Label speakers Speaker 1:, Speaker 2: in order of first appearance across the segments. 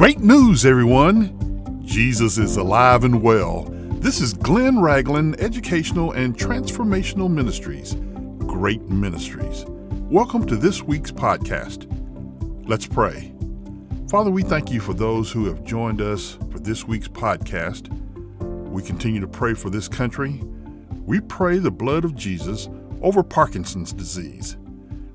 Speaker 1: Great news, everyone! Jesus is alive and well. This is Glenn Ragland Educational and Transformational Ministries. Great Ministries. Welcome to this week's podcast. Let's pray. Father, we thank you for those who have joined us for this week's podcast. We continue to pray for this country. We pray the blood of Jesus over Parkinson's disease.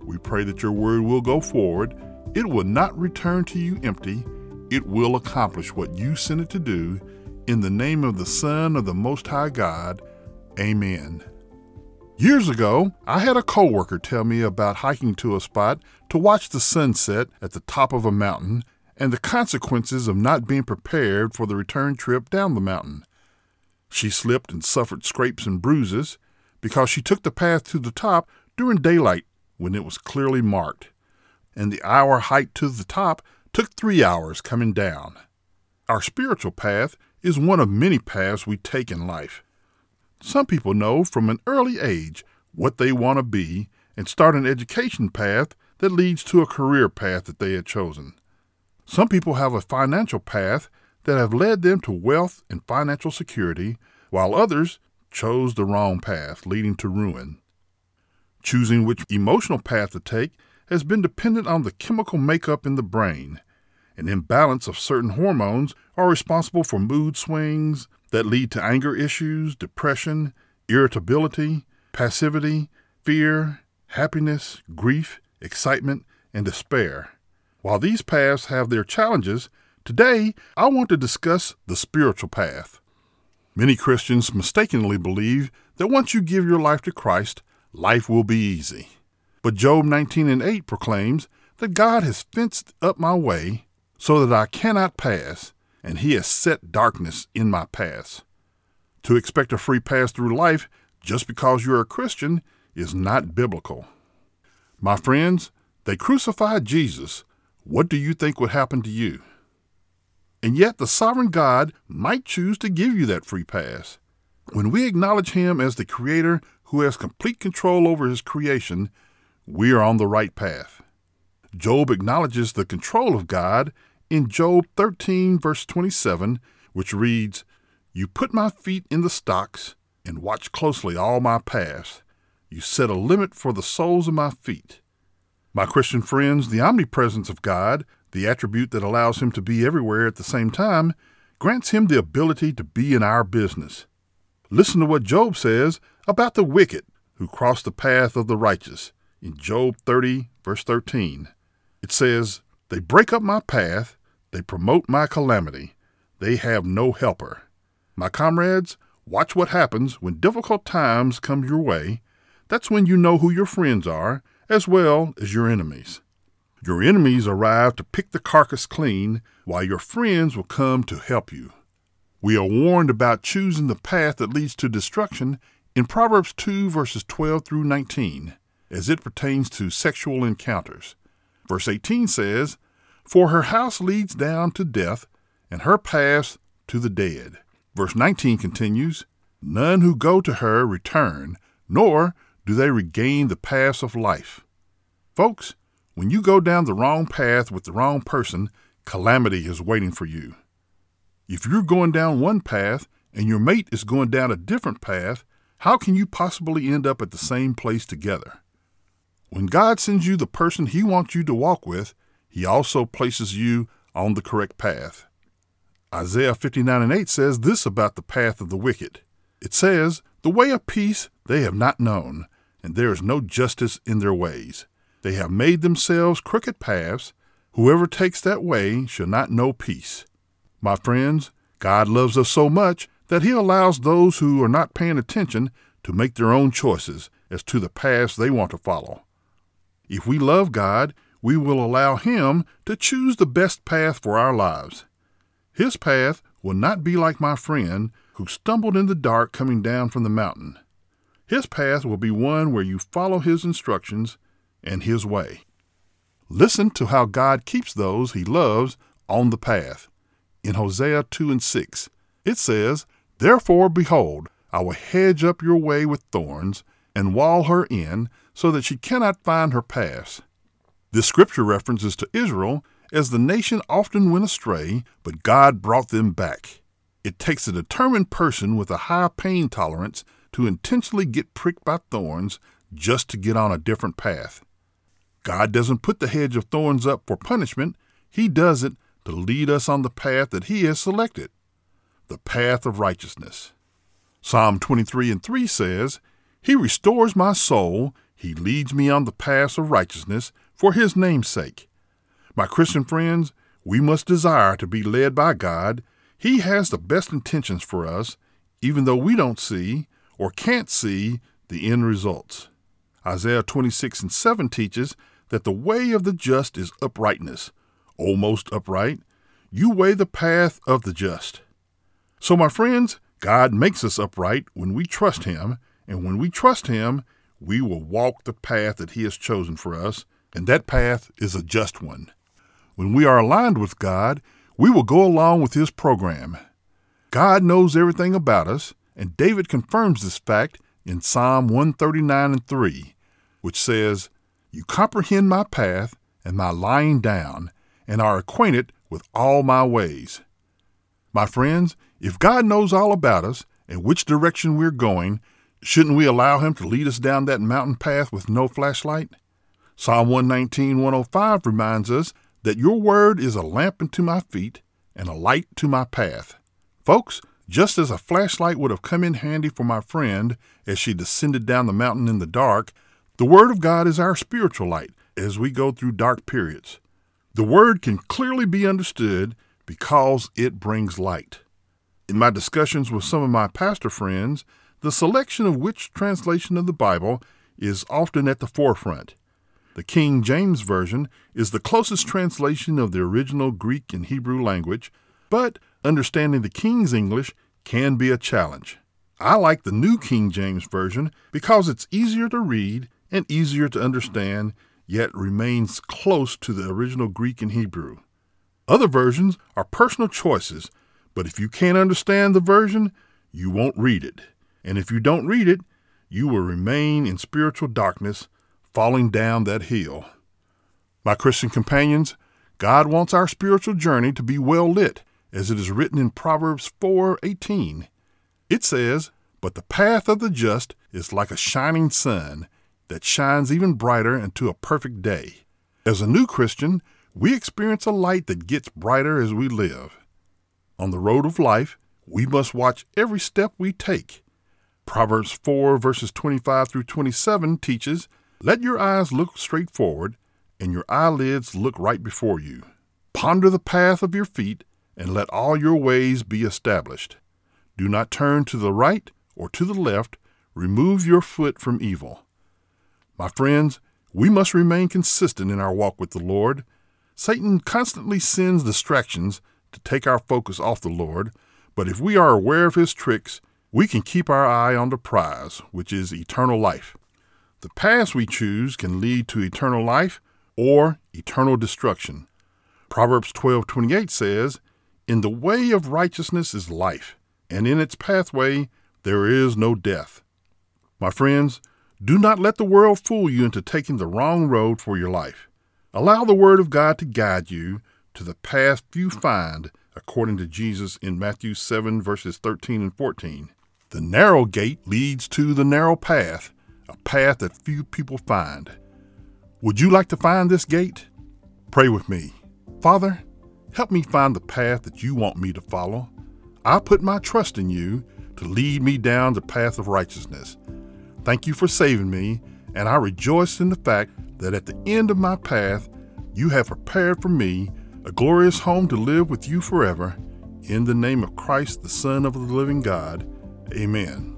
Speaker 1: We pray that your word will go forward. It will not return to you empty. It will accomplish what you sent it to do. In the name of the Son of the Most High God. Amen. Years ago, I had a coworker tell me about hiking to a spot to watch the sunset at the top of a mountain and the consequences of not being prepared for the return trip down the mountain. She slipped and suffered scrapes and bruises because she took the path to the top during daylight when it was clearly marked, and the hour hike to the top took three hours coming down. Our spiritual path is one of many paths we take in life. Some people know from an early age what they want to be and start an education path that leads to a career path that they had chosen. Some people have a financial path that have led them to wealth and financial security, while others chose the wrong path, leading to ruin. Choosing which emotional path to take has been dependent on the chemical makeup in the brain. An imbalance of certain hormones are responsible for mood swings that lead to anger issues, depression, irritability, passivity, fear, happiness, grief, excitement, and despair. While these paths have their challenges, today I want to discuss the spiritual path. Many Christians mistakenly believe that once you give your life to Christ, life will be easy. But Job 19 and 8 proclaims that God has fenced up my way so that I cannot pass, and he has set darkness in my path. To expect a free pass through life just because you're a Christian is not biblical. My friends, they crucified Jesus. What do you think would happen to you? And yet, the sovereign God might choose to give you that free pass. When we acknowledge Him as the Creator who has complete control over His creation, we are on the right path. Job acknowledges the control of God in Job 13, verse 27, which reads, You put my feet in the stocks and watch closely all my paths. You set a limit for the soles of my feet. My Christian friends, the omnipresence of God, the attribute that allows him to be everywhere at the same time, grants him the ability to be in our business. Listen to what Job says about the wicked who cross the path of the righteous in Job 30, verse 13. It says, They break up my path, they promote my calamity, they have no helper. My comrades, watch what happens when difficult times come your way. That's when you know who your friends are, as well as your enemies. Your enemies arrive to pick the carcass clean, while your friends will come to help you. We are warned about choosing the path that leads to destruction in Proverbs 2, verses 12 through 19, as it pertains to sexual encounters. Verse 18 says, For her house leads down to death, and her paths to the dead. Verse 19 continues, None who go to her return, nor do they regain the paths of life. Folks, when you go down the wrong path with the wrong person, calamity is waiting for you. If you're going down one path and your mate is going down a different path, how can you possibly end up at the same place together? When God sends you the person He wants you to walk with, He also places you on the correct path. Isaiah 59 and 8 says this about the path of the wicked. It says, The way of peace they have not known, and there is no justice in their ways. They have made themselves crooked paths. Whoever takes that way shall not know peace. My friends, God loves us so much that He allows those who are not paying attention to make their own choices as to the paths they want to follow. If we love God, we will allow Him to choose the best path for our lives. His path will not be like my friend who stumbled in the dark coming down from the mountain. His path will be one where you follow His instructions and his way. Listen to how God keeps those he loves on the path. In Hosea 2 and 6, it says, Therefore, behold, I will hedge up your way with thorns, and wall her in, so that she cannot find her paths. This scripture references to Israel as the nation often went astray, but God brought them back. It takes a determined person with a high pain tolerance to intentionally get pricked by thorns just to get on a different path. God doesn't put the hedge of thorns up for punishment, He does it to lead us on the path that He has selected the path of righteousness. Psalm 23 and 3 says, He restores my soul, He leads me on the paths of righteousness for His name's sake. My Christian friends, we must desire to be led by God. He has the best intentions for us, even though we don't see or can't see the end results. Isaiah 26 and 7 teaches that the way of the just is uprightness, almost upright. You weigh the path of the just. So, my friends, God makes us upright when we trust Him, and when we trust Him, we will walk the path that He has chosen for us, and that path is a just one. When we are aligned with God, we will go along with His program. God knows everything about us, and David confirms this fact in Psalm 139 and 3, which says, You comprehend my path and my lying down, and are acquainted with all my ways. My friends, if God knows all about us and which direction we're going, shouldn't we allow Him to lead us down that mountain path with no flashlight? Psalm 119, 105 reminds us that your word is a lamp unto my feet and a light to my path. Folks, just as a flashlight would have come in handy for my friend as she descended down the mountain in the dark, the Word of God is our spiritual light as we go through dark periods. The Word can clearly be understood because it brings light. In my discussions with some of my pastor friends, the selection of which translation of the Bible is often at the forefront. The King James Version is the closest translation of the original Greek and Hebrew language, but understanding the King's English can be a challenge. I like the New King James Version because it's easier to read and easier to understand, yet remains close to the original Greek and Hebrew. Other versions are personal choices, but if you can't understand the version, you won't read it. And if you don't read it, you will remain in spiritual darkness, falling down that hill. My Christian companions, God wants our spiritual journey to be well lit as it is written in Proverbs 4:18. It says, "But the path of the just is like a shining sun that shines even brighter into a perfect day." As a new Christian, we experience a light that gets brighter as we live. On the road of life, we must watch every step we take. Proverbs 4 verses 25 through 27 teaches, "Let your eyes look straight forward, and your eyelids look right before you. Ponder the path of your feet, and let all your ways be established. Do not turn to the right or to the left. Remove your foot from evil. My friends, we must remain consistent in our walk with the Lord. Satan constantly sends distractions to take our focus off the Lord, but if we are aware of his tricks, we can keep our eye on the prize, which is eternal life. The paths we choose can lead to eternal life or eternal destruction. Proverbs 12:28 says, in the way of righteousness is life, and in its pathway there is no death. My friends, do not let the world fool you into taking the wrong road for your life. Allow the Word of God to guide you to the path you find, according to Jesus in Matthew 7, verses 13 and 14. The narrow gate leads to the narrow path, a path that few people find. Would you like to find this gate? Pray with me. Father, Help me find the path that you want me to follow. I put my trust in you to lead me down the path of righteousness. Thank you for saving me, and I rejoice in the fact that at the end of my path, you have prepared for me a glorious home to live with you forever. In the name of Christ, the Son of the living God, amen.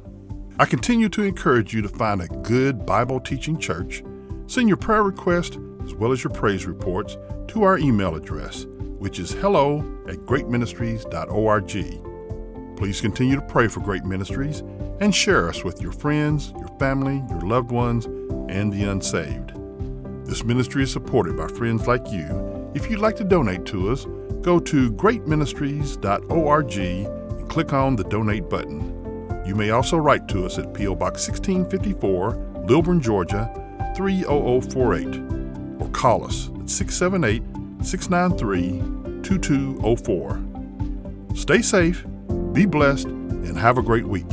Speaker 1: I continue to encourage you to find a good Bible teaching church. Send your prayer request as well as your praise reports to our email address which is hello at greatministries.org. Please continue to pray for Great Ministries and share us with your friends, your family, your loved ones, and the unsaved. This ministry is supported by friends like you. If you'd like to donate to us, go to greatministries.org and click on the donate button. You may also write to us at P.O. Box 1654, Lilburn, Georgia 30048, or call us at 678 693 2204. Stay safe, be blessed, and have a great week.